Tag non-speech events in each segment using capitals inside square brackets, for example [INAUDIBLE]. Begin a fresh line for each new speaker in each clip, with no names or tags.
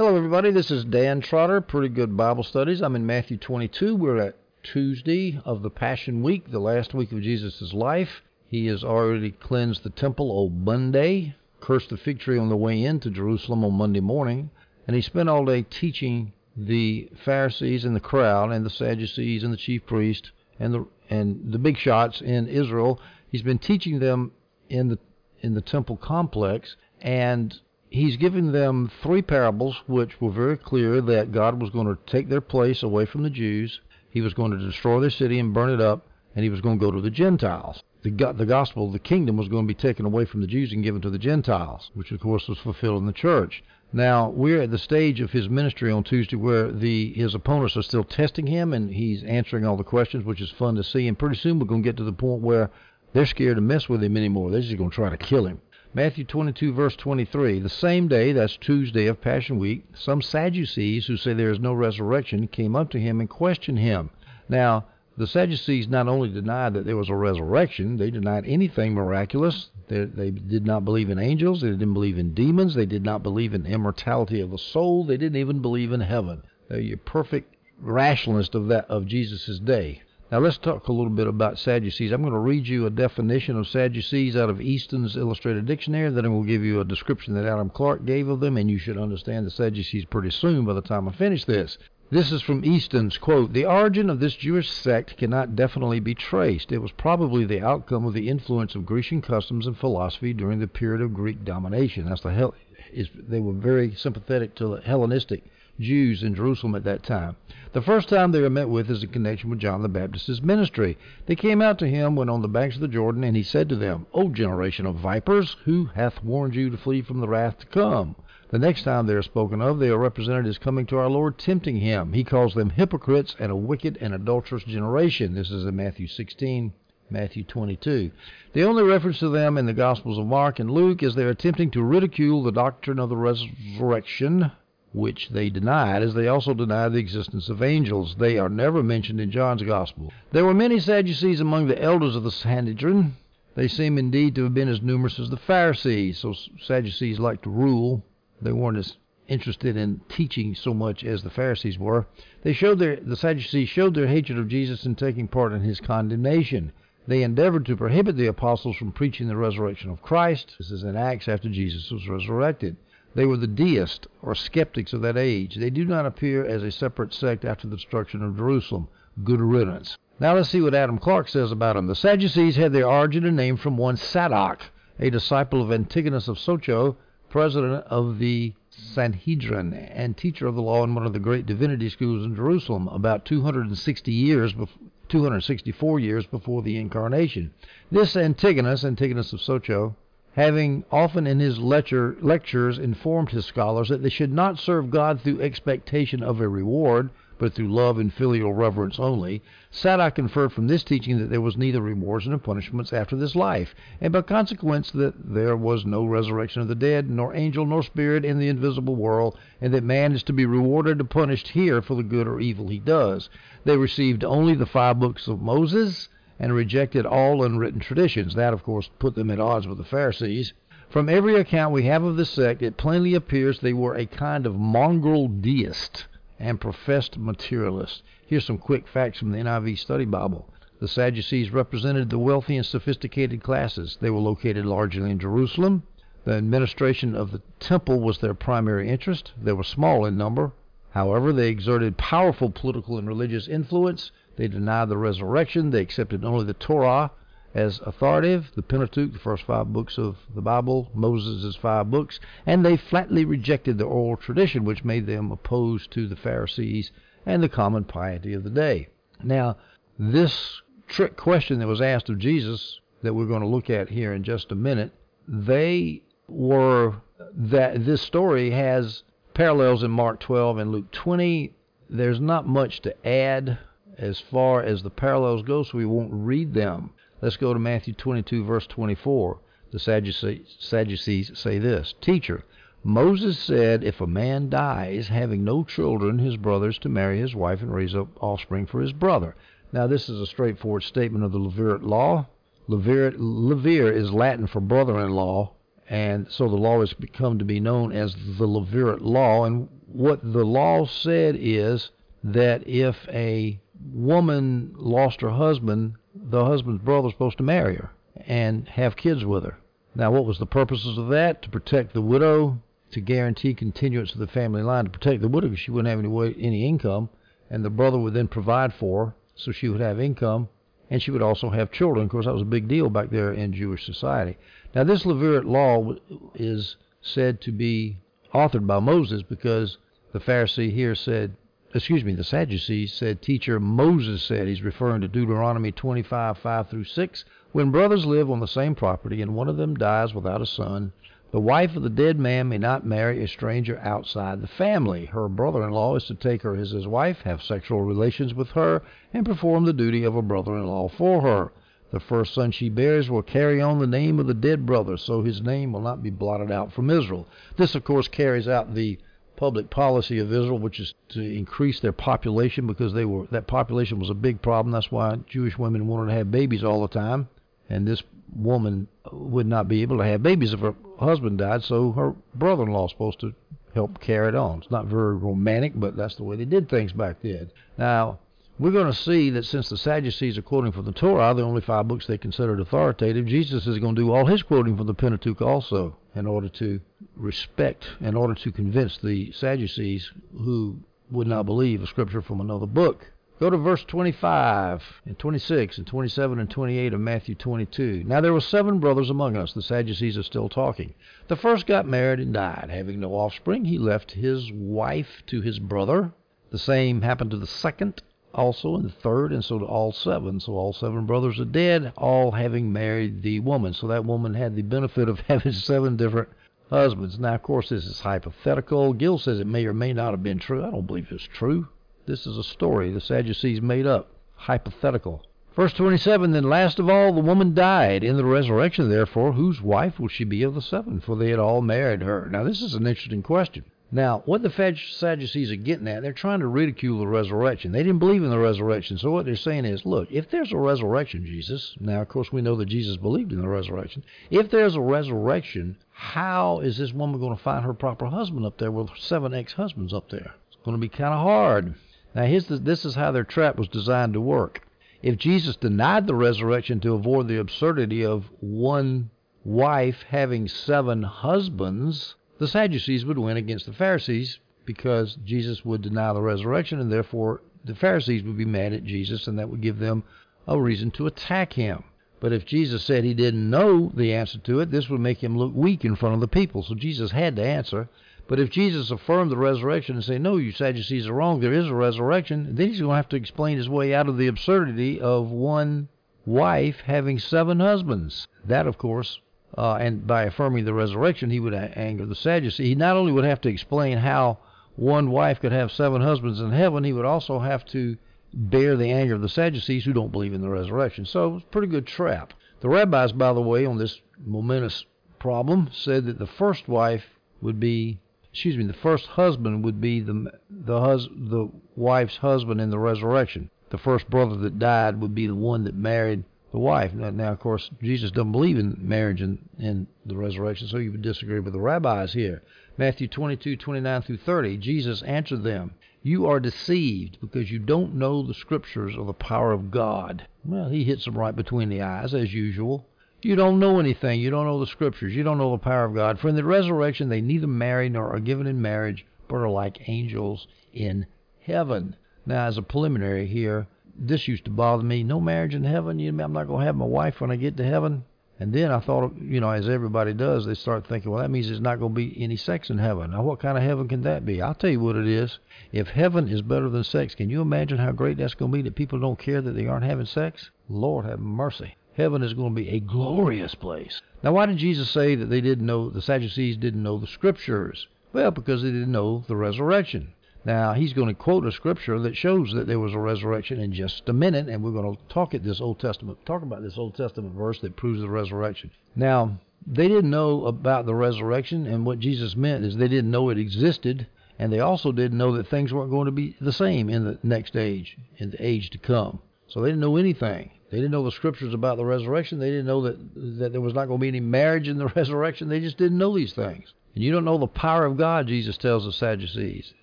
Hello, everybody. This is Dan Trotter, Pretty Good Bible Studies. I'm in Matthew 22. We're at Tuesday of the Passion Week, the last week of Jesus' life. He has already cleansed the temple on Monday, cursed the fig tree on the way into Jerusalem on Monday morning, and he spent all day teaching the Pharisees and the crowd and the Sadducees and the chief priest and the and the big shots in Israel. He's been teaching them in the in the temple complex and he's giving them three parables which were very clear that God was going to take their place away from the Jews. He was going to destroy their city and burn it up and he was going to go to the Gentiles. The, the gospel, the kingdom was going to be taken away from the Jews and given to the Gentiles, which of course was fulfilled in the church. Now we're at the stage of his ministry on Tuesday where the his opponents are still testing him and he's answering all the questions, which is fun to see. And pretty soon we're going to get to the point where they're scared to mess with him anymore. They're just going to try to kill him. Matthew 22, verse 23. The same day, that's Tuesday of Passion Week, some Sadducees who say there is no resurrection came up to him and questioned him. Now, the Sadducees not only denied that there was a resurrection, they denied anything miraculous. They, they, did not believe in angels. They didn't believe in demons. They did not believe in immortality of the soul. They didn't even believe in heaven. They're a perfect rationalist of that of Jesus' day. Now let's talk a little bit about Sadducees. I'm going to read you a definition of Sadducees out of Easton's Illustrated Dictionary. Then I will give you a description that Adam Clarke gave of them, and you should understand the Sadducees pretty soon by the time I finish this. This is from Easton's quote, The origin of this Jewish sect cannot definitely be traced. It was probably the outcome of the influence of Grecian customs and philosophy during the period of Greek domination. That's the hell is they were very sympathetic to the Hellenistic Jews in Jerusalem at that time. The first time they were met with is in connection with John the Baptist's ministry. They came out to him when on the banks of the Jordan, and he said to them, O generation of vipers, who hath warned you to flee from the wrath to come? The next time they are spoken of, they are represented as coming to our Lord, tempting him. He calls them hypocrites and a wicked and adulterous generation. This is in Matthew 16, Matthew 22. The only reference to them in the Gospels of Mark and Luke is they are attempting to ridicule the doctrine of the resurrection, which they denied, as they also denied the existence of angels. They are never mentioned in John's Gospel. There were many Sadducees among the elders of the Sanhedrin. They seem indeed to have been as numerous as the Pharisees. So Sadducees like to rule they weren't as interested in teaching so much as the Pharisees were. They showed their the Sadducees showed their hatred of Jesus in taking part in his condemnation. They endeavored to prohibit the apostles from preaching the resurrection of Christ. This is in Acts after Jesus was resurrected. They were the deists or skeptics of that age. They do not appear as a separate sect after the destruction of Jerusalem. Good riddance. Now let's see what Adam Clarke says about them. The Sadducees had their origin and name from one Sadoc, a disciple of Antigonus of Socho, president of the Sanhedrin and teacher of the law in one of the great divinity schools in Jerusalem about 260 years before 264 years before the incarnation. This Antigonus, Antigonus of Socho, having often in his lecture, lectures informed his scholars that they should not serve God through expectation of a reward, but through love and filial reverence only, Sadoc inferred from this teaching that there was neither rewards nor punishments after this life, and by consequence that there was no resurrection of the dead, nor angel nor spirit in the invisible world, and that man is to be rewarded or punished here for the good or evil he does. They received only the five books of Moses and rejected all unwritten traditions. That, of course, put them at odds with the Pharisees. From every account we have of this sect, it plainly appears they were a kind of mongrel deist and professed materialist. Here's some quick facts from the NIV Study Bible. The Sadducees represented the wealthy and sophisticated classes. They were located largely in Jerusalem. The administration of the temple was their primary interest. They were small in number. However, they exerted powerful political and religious influence. They denied the resurrection. They accepted only the Torah as authoritative, the Pentateuch, the first five books of the Bible, Moses' five books, and they flatly rejected the oral tradition, which made them opposed to the Pharisees and the common piety of the day. Now, this trick question that was asked of Jesus that we're going to look at here in just a minute, they were that this story has parallels in Mark 12 and Luke 20. There's not much to add as far as the parallels go, so we won't read them. Let's go to Matthew 22, verse 24. The Sadducees, Sadducees say this Teacher, Moses said, If a man dies having no children, his brother is to marry his wife and raise up offspring for his brother. Now, this is a straightforward statement of the Levirate law. Levirate, Levir is Latin for brother in law, and so the law has become to be known as the Levirate law. And what the law said is that if a woman lost her husband, the husband's brother was supposed to marry her and have kids with her. Now, what was the purposes of that? To protect the widow, to guarantee continuance of the family line, to protect the widow because she wouldn't have any way, any income, and the brother would then provide for her, so she would have income, and she would also have children. Of course, that was a big deal back there in Jewish society. Now, this Levirate law is said to be authored by Moses because the Pharisee here said, excuse me, the Sadducees said, Teacher, Moses said, he's referring to Deuteronomy 25, 5 through 6. When brothers live on the same property and one of them dies without a son, the wife of the dead man may not marry a stranger outside the family. Her brother in law is to take her as his wife, have sexual relations with her, and perform the duty of a brother in law for her. The first son she bears will carry on the name of the dead brother, so his name will not be blotted out from Israel. This, of course, carries out the public policy of Israel, which is to increase their population because they were that population was a big problem. That's why Jewish women wanted to have babies all the time and this woman would not be able to have babies if her husband died, so her brother-in-law is supposed to help carry it on. It's not very romantic, but that's the way they did things back then. Now, we're going to see that since the Sadducees are quoting from the Torah, the only five books they considered authoritative, Jesus is going to do all his quoting from the Pentateuch also in order to respect, in order to convince the Sadducees who would not believe a scripture from another book. Go to verse 25 and 26 and 27 and 28 of Matthew 22. Now there were seven brothers among us. The Sadducees are still talking. The first got married and died. Having no offspring, he left his wife to his brother. The same happened to the second also, and the third, and so to all seven. So all seven brothers are dead, all having married the woman. So that woman had the benefit of [LAUGHS] having seven different husbands. Now, of course, this is hypothetical. Gill says it may or may not have been true. I don't believe it's true. This is a story the Sadducees made up, hypothetical. Verse 27 Then last of all the woman died. In the resurrection, therefore, whose wife will she be of the seven? For they had all married her. Now, this is an interesting question. Now, what the Sadducees are getting at, they're trying to ridicule the resurrection. They didn't believe in the resurrection. So what they're saying is, look, if there's a resurrection, Jesus, now, of course, we know that Jesus believed in the resurrection. If there's a resurrection, how is this woman going to find her proper husband up there with seven ex husbands up there? It's going to be kind of hard. Now, the, this is how their trap was designed to work. If Jesus denied the resurrection to avoid the absurdity of one wife having seven husbands, the Sadducees would win against the Pharisees because Jesus would deny the resurrection, and therefore the Pharisees would be mad at Jesus, and that would give them a reason to attack him. But if Jesus said he didn't know the answer to it, this would make him look weak in front of the people. So Jesus had to answer. But if Jesus affirmed the resurrection and say, no, you Sadducees are wrong, there is a resurrection, then he's going to have to explain his way out of the absurdity of one wife having seven husbands. That, of course, uh, and by affirming the resurrection, he would anger the Sadducees. He not only would have to explain how one wife could have seven husbands in heaven, he would also have to bear the anger of the Sadducees who don't believe in the resurrection. So it's a pretty good trap. The rabbis, by the way, on this momentous problem, said that the first wife would be excuse me, the first husband would be the the hus the wife's husband in the resurrection. The first brother that died would be the one that married the wife. Now, now of course, Jesus doesn't believe in marriage and in the resurrection, so you would disagree with the rabbis here. Matthew 22, 29 through 30, Jesus answered them, You are deceived because you don't know the scriptures or the power of God. Well, he hits them right between the eyes, as usual. You don't know anything. You don't know the scriptures. You don't know the power of God. For in the resurrection they neither marry nor are given in marriage, but are like angels in heaven. Now, as a preliminary here, this used to bother me. No marriage in heaven. You I'm not going to have my wife when I get to heaven? And then I thought, you know, as everybody does, they start thinking, well, that means there's not going to be any sex in heaven. Now, what kind of heaven can that be? I'll tell you what it is. If heaven is better than sex, can you imagine how great that's going to be that people don't care that they aren't having sex? Lord have mercy heaven is going to be a glorious place. Now, why did Jesus say that they didn't know, the Sadducees didn't know the scriptures? Well, because they didn't know the resurrection. Now, he's going to quote a scripture that shows that there was a resurrection in just a minute, and we're going to talk at this Old Testament, talk about this Old Testament verse that proves the resurrection. Now, they didn't know about the resurrection, and what Jesus meant is they didn't know it existed, and they also didn't know that things weren't going to be the same in the next age, in the age to come. So they didn't know anything. They didn't know the scriptures about the resurrection. They didn't know that that there was not going to be any marriage in the [LAUGHS] resurrection. They just didn't know these things. And you don't know the power of God, Jesus tells the Sadducees.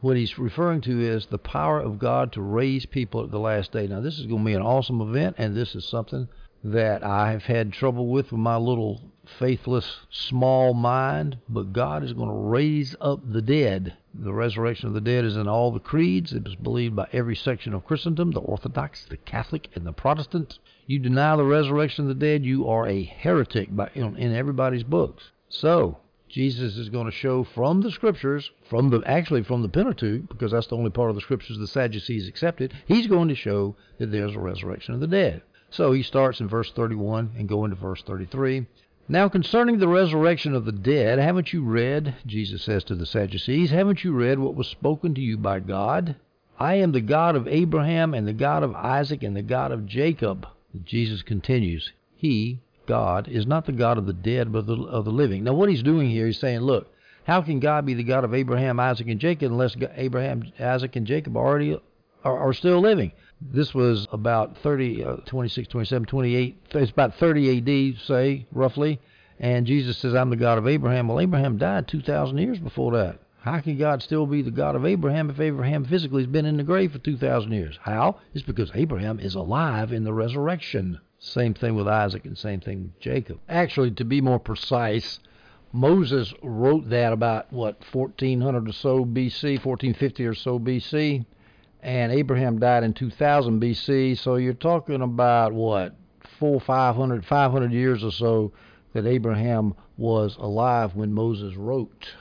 What he's referring to is the power of God to raise people at the last day. Now, this is going to be an awesome event, and this is something that I have had trouble with with my little faithless small mind, but God is going to raise up the dead. The resurrection of the dead is in all the creeds. It is believed by every section of Christendom the Orthodox, the Catholic, and the Protestant. You deny the resurrection of the dead, you are a heretic by, in, in everybody's books. So, Jesus is going to show from the scriptures, from the actually from the Pentateuch, because that's the only part of the scriptures the Sadducees accepted. He's going to show that there's a resurrection of the dead. So he starts in verse 31 and go into verse 33. Now concerning the resurrection of the dead, haven't you read, Jesus says to the Sadducees, haven't you read what was spoken to you by God? I am the God of Abraham and the God of Isaac and the God of Jacob. Jesus continues, He, God, is not the God of the dead but the, of the living. Now what he's doing here, he's saying, look, how can God be the God of Abraham, Isaac, and Jacob unless Abraham, Isaac, and Jacob already are, are still living? This was about 30, uh, 26, 27, 28. It's about 30 AD, say, roughly. And Jesus says, I'm the God of Abraham. Well, Abraham died 2,000 years before that. How can God still be the God of Abraham if Abraham physically has been in the grave for 2,000 years? How? It's because Abraham is alive in the resurrection. Same thing with Isaac and same thing with Jacob. Actually, to be more precise, Moses wrote that about, what, 1400 or so BC, 1450 or so BC and Abraham died in 2000 BC. So you're talking about what four, 500, 500 years or so that Abraham was alive when Moses wrote.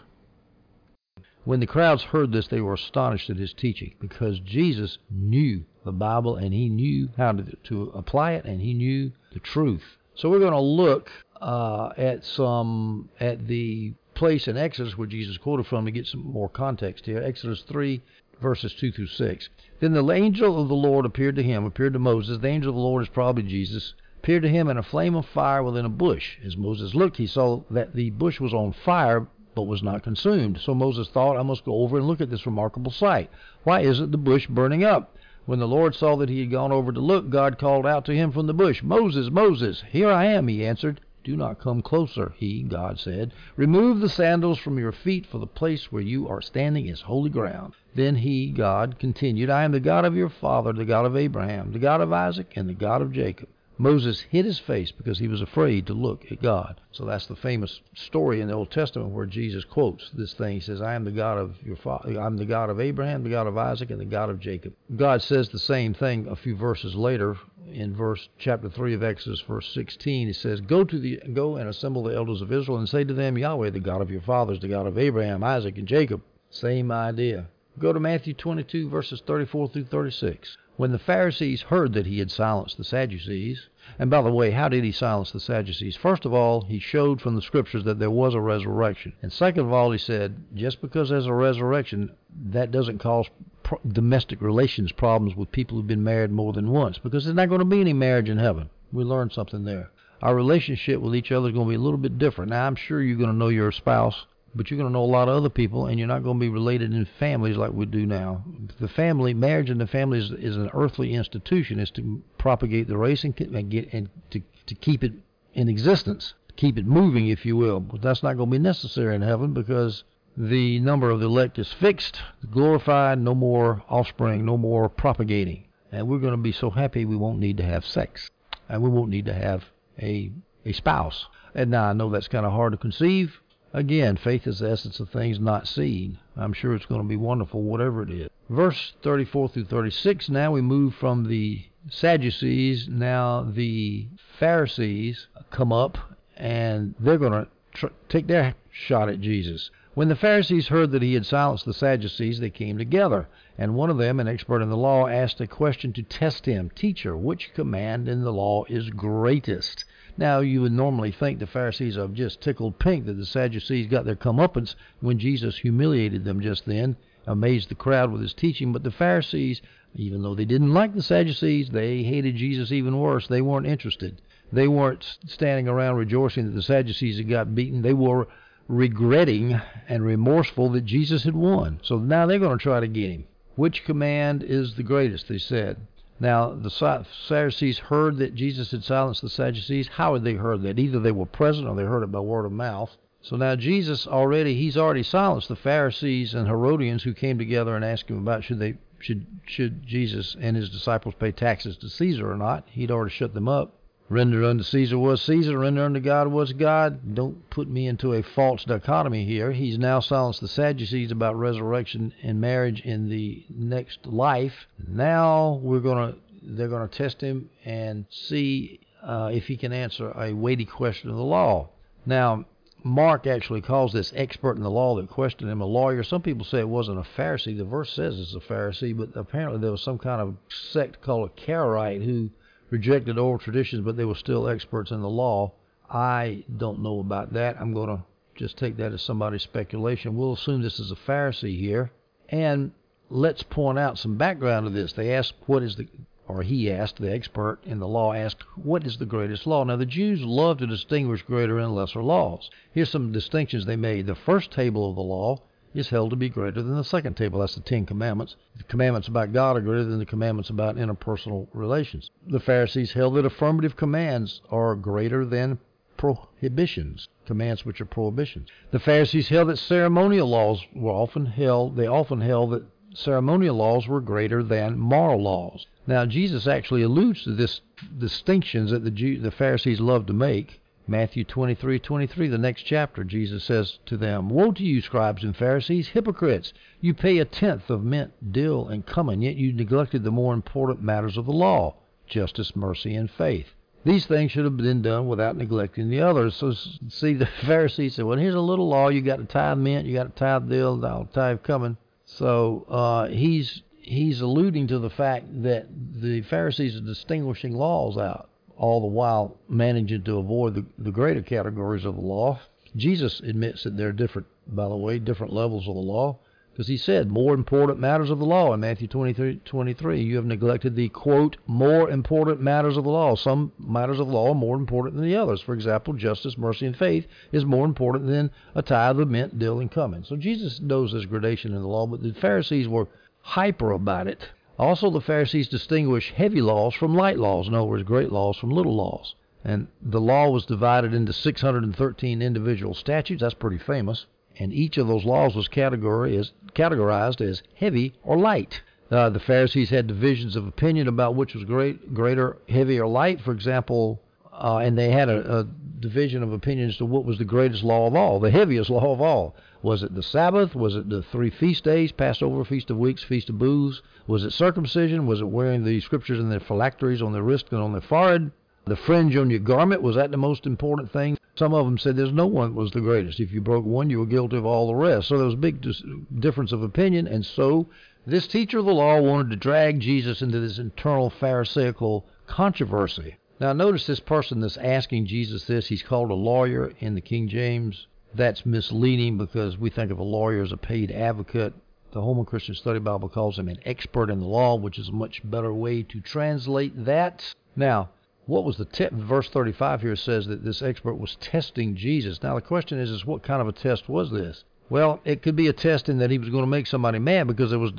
When the crowds heard this, they were astonished at his teaching because Jesus knew the Bible and he knew how to, to apply it and he knew the truth. So we're going to look uh, at some at the place in Exodus where Jesus quoted from to get some more context here. Exodus 3 verses 2 through 6. Then the angel of the Lord appeared to him, appeared to Moses. The angel of the Lord is probably Jesus. Appeared to him in a flame of fire within a bush. As Moses looked, he saw that the bush was on fire, but was not consumed. So Moses thought, I must go over and look at this remarkable sight. Why isn't the bush burning up? When the Lord saw that he had gone over to look, God called out to him from the bush, Moses, Moses. Here I am, he answered. Do not come closer, he, God said. Remove the sandals from your feet, for the place where you are standing is holy ground. Then he, God, continued, I am the God of your father, the God of Abraham, the God of Isaac, and the God of Jacob. Moses hid his face because he was afraid to look at God. So that's the famous story in the Old Testament where Jesus quotes this thing. He says, "I am the God of your father. I'm the God of Abraham, the God of Isaac, and the God of Jacob." God says the same thing a few verses later in verse chapter 3 of Exodus verse 16. He says, "Go to the go and assemble the elders of Israel and say to them, Yahweh, the God of your fathers, the God of Abraham, Isaac, and Jacob." Same idea. Go to Matthew 22 verses 34 through 36. When the Pharisees heard that he had silenced the Sadducees, and by the way, how did he silence the Sadducees? First of all, he showed from the scriptures that there was a resurrection. And second of all, he said, just because there's a resurrection, that doesn't cause pro- domestic relations problems with people who've been married more than once, because there's not going to be any marriage in heaven. We learned something there. Our relationship with each other is going to be a little bit different. Now, I'm sure you're going to know your spouse but you're going to know a lot of other people, and you're not going to be related in families like we do now. The family, marriage, and the family is, is an earthly institution. Is to propagate the race and, and get and to to keep it in existence, keep it moving, if you will. But that's not going to be necessary in heaven because the number of the elect is fixed, glorified, no more offspring, no more propagating, and we're going to be so happy we won't need to have sex, and we won't need to have a a spouse. And now I know that's kind of hard to conceive Again, faith is the essence of things not seen. I'm sure it's going to be wonderful, whatever it is. Verse 34 through 36. Now we move from the Sadducees. Now the Pharisees come up, and they're going to tr- take their shot at Jesus. When the Pharisees heard that he had silenced the Sadducees, they came together. And one of them, an expert in the law, asked a question to test him Teacher, which command in the law is greatest? Now, you would normally think the Pharisees are just tickled pink that the Sadducees got their comeuppance when Jesus humiliated them just then, amazed the crowd with his teaching. But the Pharisees, even though they didn't like the Sadducees, they hated Jesus even worse. They weren't interested. They weren't standing around rejoicing that the Sadducees had got beaten. They were regretting and remorseful that Jesus had won. So now they're going to try to get him. Which command is the greatest? They said. Now, the Pharisees heard that Jesus had silenced the Sadducees. How had they heard that? Either they were present or they heard it by word of mouth. So now Jesus already he's already silenced the Pharisees and Herodians who came together and asked him about should they should should Jesus and his disciples pay taxes to Caesar or not. He'd already shut them up. Render unto Caesar was Caesar, render unto God was God. Don't put me into a false dichotomy here. He's now silenced the Sadducees about resurrection and marriage in the next life. Now we're gonna they're gonna test him and see uh, if he can answer a weighty question of the law. Now Mark actually calls this expert in the law that questioned him a lawyer. Some people say it wasn't a Pharisee. The verse says it's a Pharisee, but apparently there was some kind of sect called a Karaite who rejected oral traditions, but they were still experts in the law. I don't know about that. I'm going to just take that as somebody's speculation. We'll assume this is a Pharisee here. And let's point out some background to this. They asked, what is the or he asked, the expert in the law asked, What is the greatest law? Now, the Jews love to distinguish greater and lesser laws. Here's some distinctions they made. The first table of the law is held to be greater than the second table. That's the Ten Commandments. The commandments about God are greater than the commandments about interpersonal relations. The Pharisees held that affirmative commands are greater than prohibitions, commands which are prohibitions. The Pharisees held that ceremonial laws were often held, they often held that ceremonial laws were greater than moral laws. Now, Jesus actually alludes to this distinctions that the, Jew, the Pharisees love to make. Matthew 23, 23, the next chapter, Jesus says to them, Woe to you, scribes and Pharisees, hypocrites! You pay a tenth of mint, dill, and cumin, yet you neglected the more important matters of the law, justice, mercy, and faith. These things should have been done without neglecting the others. So, see, the [LAUGHS] Pharisees said, Well, here's a little law. You got to tithe mint, you got to tithe dill, I'll tithe cumin. So, uh, he's he's alluding to the fact that the Pharisees are distinguishing laws out, all the while managing to avoid the, the greater categories of the law. Jesus admits that there are different, by the way, different levels of the law, because he said more important matters of the law in Matthew 23, 23. You have neglected the quote more important matters of the law. Some matters of the law are more important than the others. For example, justice, mercy, and faith is more important than a tithe of mint, dill, and cumin. So Jesus knows this gradation in the law, but the Pharisees were hyper about it. Also, the Pharisees distinguish heavy laws from light laws, in other words, great laws from little laws. And the law was divided into 613 individual statutes. That's pretty famous. And each of those laws was categorized as heavy or light. Uh, the Pharisees had divisions of opinion about which was great, greater, heavy, or light. For example, uh, and they had a, a division of opinions to what was the greatest law of all, the heaviest [LAUGHS] law of all. Was it the Sabbath? Was it the three feast days, Passover, Feast of Weeks, Feast of Booths? Was it circumcision? Was it wearing the scriptures in their phylacteries on their wrist and on their forehead? The fringe on your garment, was that the most important thing? Some of them said there's no one was the greatest. If you broke one, you were guilty of all the rest. So there was a big dis- difference of opinion, and so this teacher of the law wanted to drag Jesus into this internal Pharisaical controversy. Now, notice this person that's asking Jesus this, he's called a lawyer in the King James. That's misleading because we think of a lawyer as a paid advocate. The Holman Christian Study Bible calls him an expert in the law, which is a much better way to translate that. Now, what was the te- verse 35 here says that this expert was testing Jesus. Now the question is, is what kind of a test was this? Well, it could be a test in that he was going to make somebody mad because there was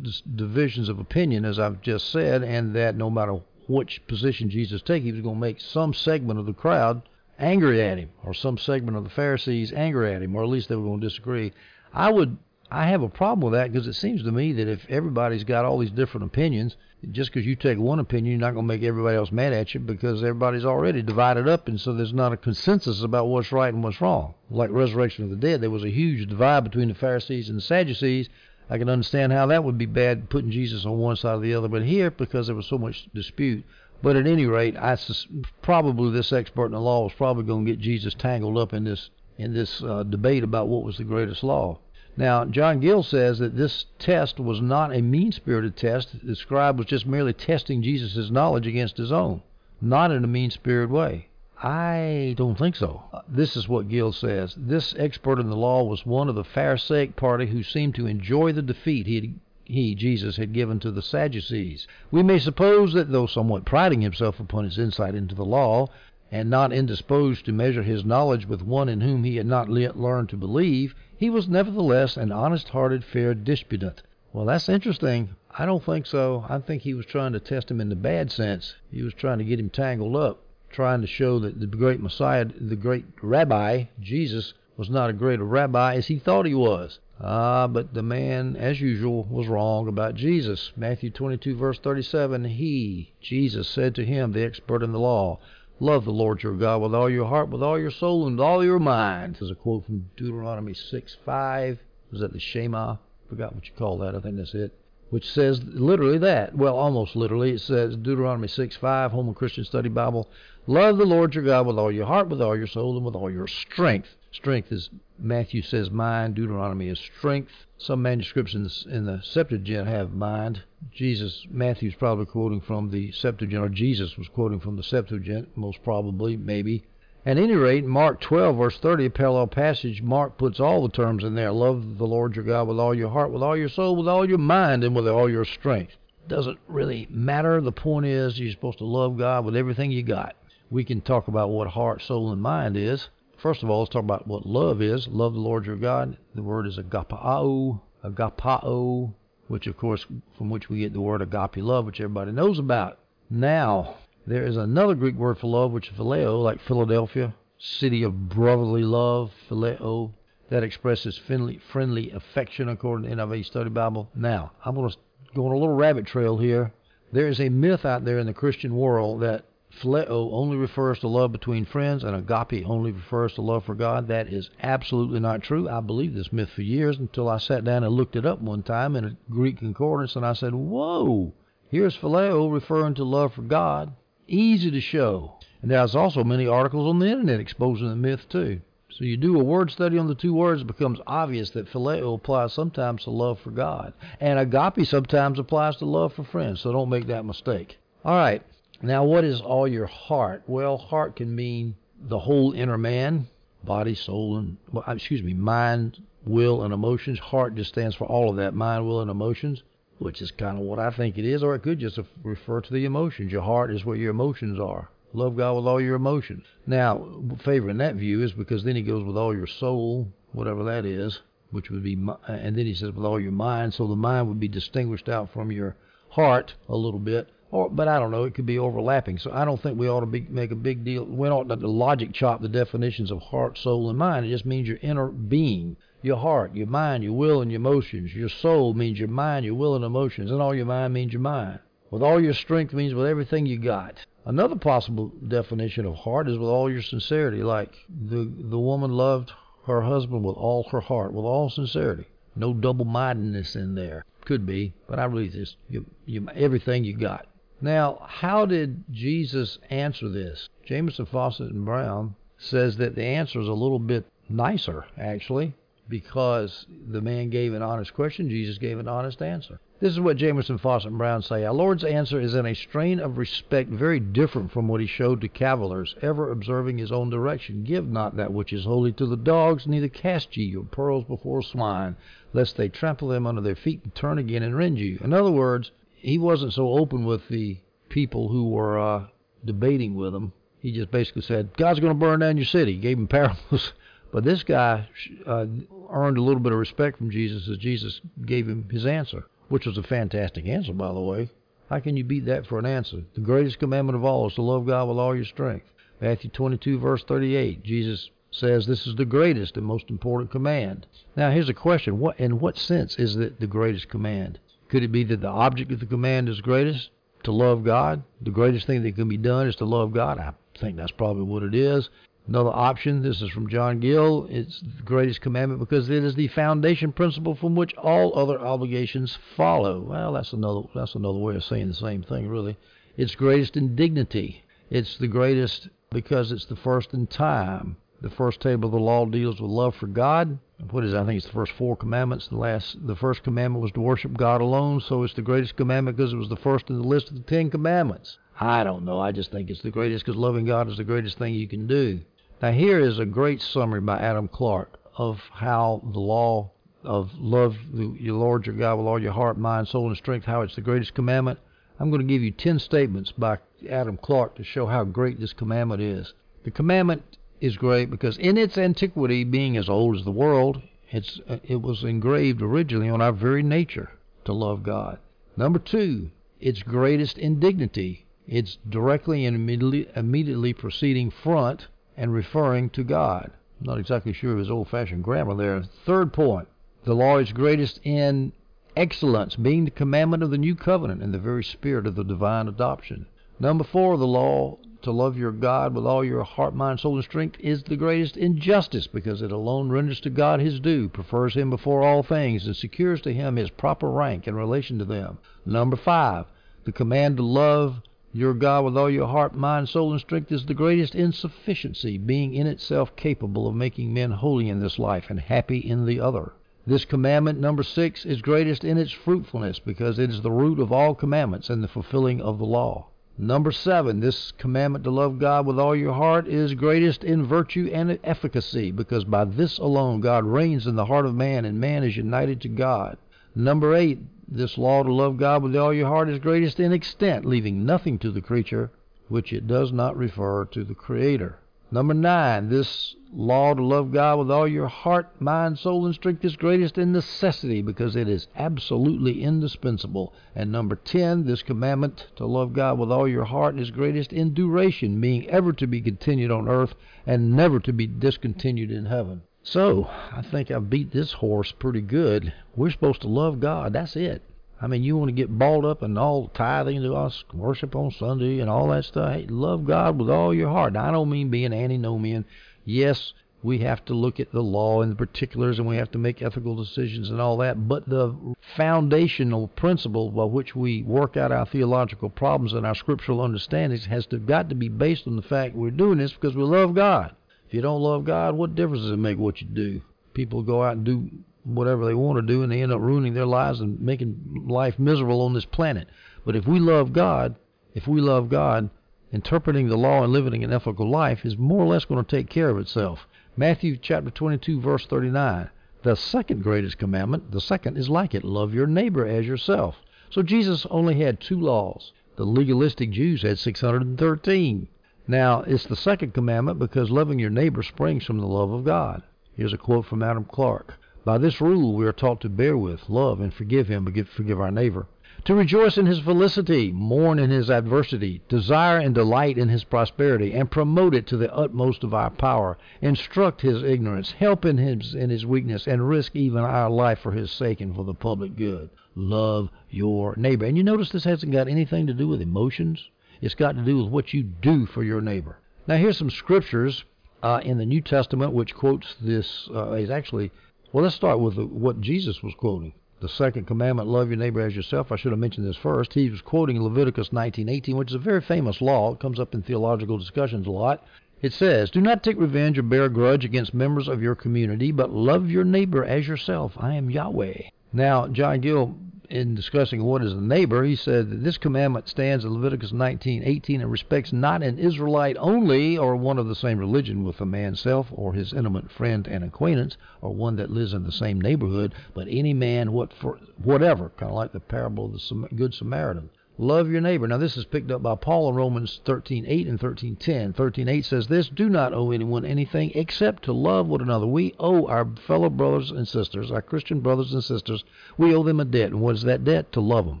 divisions of opinion, as I've just said, and that no matter which position Jesus take, he was going to make some segment of the crowd angry at him, or some segment of the Pharisees angry at him, or at least they were going to disagree. I would, I have a problem with that because it seems to me that if everybody's got all these different opinions, just because you take one opinion, you're not going to make everybody else mad at you because everybody's already divided up, and so there's not a consensus about what's right and what's wrong. Like resurrection of the dead, there was a huge divide between the Pharisees and the Sadducees I can understand how that would be bad putting Jesus on one side or the other, but here because there was so much dispute. But at any rate, I sus- probably this expert in the law was probably going to get Jesus tangled up in this in this uh, debate about what was the greatest law. Now, John Gill says that this test was not a mean-spirited test. The scribe was just merely testing Jesus' knowledge against his own, not in a mean-spirited way. I don't think so. Uh, this is what Gill says. This expert in the law was one of the Pharisaic party who seemed to enjoy the defeat he had he, Jesus, had given to the Sadducees. We may suppose that, though somewhat priding himself upon his insight into the law, and not indisposed to measure his knowledge with one in whom he had not yet learned to believe, he was nevertheless an honest hearted, fair disputant. Well, that's interesting. I don't think so. I think he was trying to test him in the bad sense. He was trying to get him tangled up trying to show that the great Messiah, the great Rabbi, Jesus, was not a greater rabbi as he thought he was. Ah, but the man, as usual, was wrong about Jesus. Matthew 22, verse 37 He, Jesus, said to him, the expert in the law, Love the Lord your God with all your heart, with all your soul, and with all your mind. Is a quote from Deuteronomy 6 5. Was that the Shema? Forgot what you call that. I think that's it. Which says literally that. Well, almost literally. It says Deuteronomy 6 5, Holman Christian Study Bible. Love the Lord your God with all your heart, with all your soul, and with all your strength. Strength is, Matthew says mind, Deuteronomy is strength. Some manuscripts in the, in the Septuagint have mind. Jesus, Matthew's probably quoting from the Septuagint, or Jesus was quoting from the Septuagint, most probably, maybe. At any rate, Mark 12, verse 30, a parallel passage, Mark puts all the terms in there. Love the Lord your God with all your heart, with all your soul, with all your mind, and with all your strength. Doesn't really matter. The point is, you're supposed to love God with everything you got. We can talk about what heart, soul, and mind is. First of all, let's talk about what love is. Love the Lord your God. The word is agapao, agapao, which of course from which we get the word agape love, which everybody knows about. Now, there is another Greek word for love, which is phileo, like Philadelphia, city of brotherly love, phileo, that expresses friendly, friendly affection according to NIV Study Bible. Now, I'm going to go on a little rabbit trail here. There is a myth out there in the Christian world that Phileo only refers to love between friends, and agape only refers to love for God. That is absolutely not true. I believed this myth for years until I sat down and looked it up one time in a Greek concordance, and I said, Whoa, here's Phileo referring to love for God. Easy to show. And there's also many articles on the internet exposing the myth, too. So you do a word study on the two words, it becomes obvious that phileo applies sometimes to love for God, and agape sometimes applies to love for friends. So don't make that mistake. All right, now, what is all your heart? Well, heart can mean the whole inner man, body, soul, and well, excuse me, mind, will, and emotions. Heart just stands for all of that, mind, will, and emotions, which is kind of what I think it is, or it could just refer to the emotions. Your heart is where your emotions are. Love God with all your emotions. Now, favoring that view is because then he goes with all your soul, whatever that is, which would be, and then he says with all your mind. So the mind would be distinguished out from your heart a little bit or, but I don't know. It could be overlapping. So I don't think we ought to be, make a big deal. We ought not to logic chop the definitions of heart, soul, and mind. It just means your inner being, your heart, your mind, your will, and your emotions. Your soul means your mind, your will, and emotions, and all your mind means your mind. With all your strength means with everything you got. Another possible definition of heart is with all your sincerity, like the the woman loved her husband with all her heart, with all sincerity. No double mindedness in there. Could be, but I really just you, you everything you got. Now, how did Jesus answer this? Jamieson, Fausset, and Brown says that the answer is a little bit nicer, actually, because the man gave an honest question, Jesus gave an honest answer. This is what Jamieson, Fausset, and Brown say. Our Lord's answer is in a strain of respect very different from what he showed to cavillers, ever observing his own direction. Give not that which is holy to the dogs, neither cast ye your pearls before swine, lest they trample them under their feet and turn again and rend you. In other words, he wasn't so open with the people who were uh, debating with him. He just basically said, God's going to burn down your city. He gave him [LAUGHS] parables. But this guy uh, earned a little bit of respect from Jesus as Jesus gave him his answer, which was a fantastic answer, by the way. How can you beat that for an answer? The greatest commandment of all is to love God with all your strength. Matthew 22, verse 38, Jesus says this is the greatest and most important command. Now, here's a question. What, in what sense is it the greatest command? Could it be that the object of the command is greatest? To love God? The greatest thing that can be done is to love God? I think that's probably what it is. Another option, this is from John Gill, it's the greatest commandment because it is the foundation principle from which all other obligations follow. Well, that's another that's another way of saying the same thing, really. It's greatest in dignity. It's the greatest because it's the first in time. The first table of the law deals with love for God. What is it? I think it's the first four commandments. The last, the first commandment was to worship God alone, so it's the greatest commandment because it was the first in the list of the Ten Commandments. I don't know. I just think it's the greatest because loving God is the greatest thing you can do. Now here is a great summary by Adam Clarke of how the law of love your Lord your God with all your heart, mind, soul, and strength, how it's the greatest commandment. I'm going to give you 10 statements by Adam Clarke to show how great this commandment is. The commandment is great because in its antiquity, being as old as the world, it's uh, it was engraved originally on our very nature to love God. Number two, its greatest in dignity. It's directly and immediately, proceeding front and referring to God. not exactly sure of his old fashioned grammar there. Third point the law is greatest in excellence, being the commandment of the new covenant and the very spirit of the divine adoption. Number four, the law to love your God with all your heart, mind, soul, and strength is the greatest injustice because it alone renders to God his due, prefers him before all things, and secures to him his proper rank in relation to them. Number five, the command to love your God with all your heart, mind, soul, and strength is the greatest insufficiency, being in itself capable of making men holy in this life and happy in the other. This commandment, number six, is greatest in its fruitfulness because it is the root of all commandments and the fulfilling of the law. Number seven, this commandment to love God with all your heart is greatest in virtue and efficacy, because by this alone God reigns in the heart of man and man is united to God. Number eight, this law to love God with all your heart is greatest in extent, leaving nothing to the creature which it does not refer to the Creator. Number nine, this law to love God with all your heart, mind, soul, and strength is greatest in necessity because it is absolutely indispensable. And number ten, this commandment to love God with all your heart is greatest in duration, being ever to be continued on earth and never to be discontinued in heaven. So, I think I've beat this horse pretty good. We're supposed to love God. That's it. I mean, you want to get balled up in all tithing to us, worship on Sunday, and all that stuff. Hey, love God with all your heart. Now, I don't mean being antinomian. Yes, we have to look at the law and the particulars, and we have to make ethical decisions and all that. But the foundational principle by which we work out our theological problems and our scriptural understandings has to, got to be based on the fact we're doing this because we love God. If you don't love God, what difference does it make what you do? People go out and do whatever they want to do, and they end up ruining their lives and making life miserable on this planet. But if we love God, if we love God, interpreting the law and living an ethical life is more or less going to take care of itself. Matthew chapter 22 verse 39. The second greatest commandment, the second is like it, love your neighbor as yourself. So Jesus only had two laws. The legalistic Jews had 613. Now, it's the second commandment because loving your neighbor springs from the love of God. Here's a quote from Adam Clarke. By this rule we are taught to bear with, love, and forgive him, but forgive our neighbor. To rejoice in his felicity, mourn in his adversity, desire and delight in his prosperity, and promote it to the utmost of our power, instruct his ignorance, help in his in his weakness, and risk even our life for his sake and for the public good. Love your neighbor. And you notice this hasn't got anything to do with emotions. It's got to do with what you do for your neighbor. Now here's some scriptures uh, in the New Testament which quotes this. Uh, is actually well, let's start with what Jesus was quoting. The second commandment, love your neighbor as yourself. I should have mentioned this first. He was quoting Leviticus 19:18, which is a very famous law. It comes up in theological discussions a lot. It says, "Do not take revenge or bear a grudge against members of your community, but love your neighbor as yourself. I am Yahweh." Now, John Gill in discussing what is a neighbor, he said that this commandment stands in Leviticus 19:18 and respects not an Israelite only, or one of the same religion with a man's self, or his intimate friend and acquaintance, or one that lives in the same neighborhood, but any man, what for, whatever, kind of like the parable of the Good Samaritan. Love your neighbor. Now this is picked up by Paul in Romans 13:8 and 13:10. 13:8 says this: Do not owe anyone anything except to love one another. We owe our fellow brothers and sisters, our Christian brothers and sisters, we owe them a debt. And what is that debt? To love them.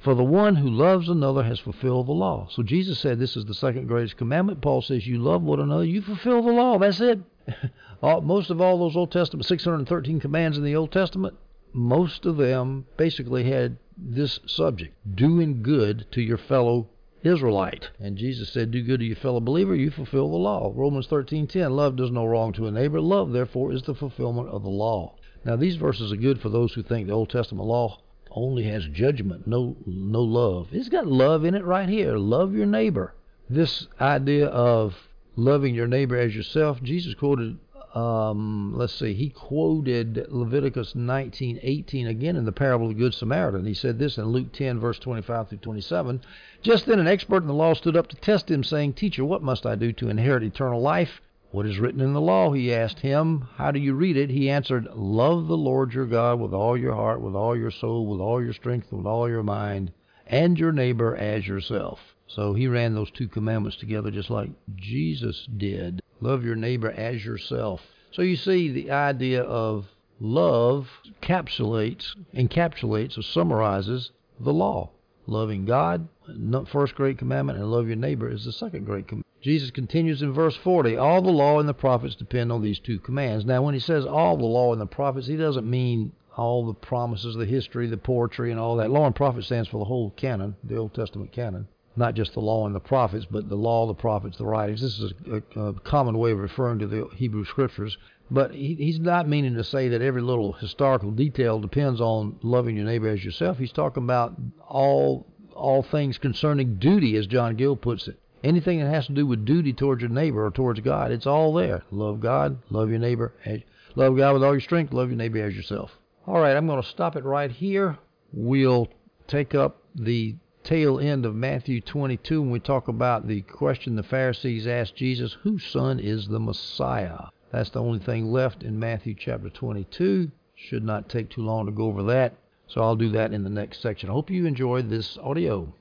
For the one who loves another has fulfilled the law. So Jesus said this is the second greatest commandment. Paul says you love one another, you fulfill the law. That's it. [LAUGHS] most of all those Old Testament 613 commands in the Old Testament, most of them basically had this subject doing good to your fellow Israelite. And Jesus said, Do good to your fellow believer, you fulfill the law. Romans 13:10, love does no wrong to a neighbor. Love, therefore, is the fulfillment of the law. Now, these verses are good for those who think the Old Testament law only has judgment, no no love. It's got love in it right here. Love your neighbor. This idea of loving your neighbor as yourself, Jesus quoted um, let's see, he quoted Leviticus 19:18 again in the parable of the Good Samaritan. He said this in Luke 10, verse 25 through 27. Just then an expert in the law stood up to test him, saying, Teacher, what must I do to inherit eternal life? What is written in the law? He asked him. How do you read it? He answered, Love the Lord your God with all your heart, with all your soul, with all your strength, with all your mind, and your neighbor as yourself. So he ran those two commandments together just like Jesus did. Love your neighbor as yourself. So you see the idea of love encapsulates, encapsulates or summarizes the law. Loving God, first great commandment, and love your neighbor is the second great commandment. Jesus continues in verse 40 All the law and the prophets depend on these two commands. Now, when he says all the law and the prophets, he doesn't mean all the promises, the history, the poetry, and all that. Law and prophet stands for the whole canon, the Old Testament canon. Not just the law and the prophets, but the law, the prophets, the writings. This is a, a, common way of referring to the Hebrew scriptures. But he, he's not meaning to say that every little historical detail depends on loving your neighbor as yourself. He's talking about all all things concerning duty, as John Gill puts it. Anything that has to do with duty towards your neighbor or towards God, it's all there. Love God, love your neighbor, love God with all your strength, love your neighbor as yourself. All right, I'm going to stop it right here. We'll take up the tail end of Matthew 22 when we talk about the question the Pharisees asked Jesus, whose son is the Messiah? That's the only thing left in Matthew chapter 22. Should not take too long to go over that. So I'll do that in the next section. I hope you enjoyed this audio.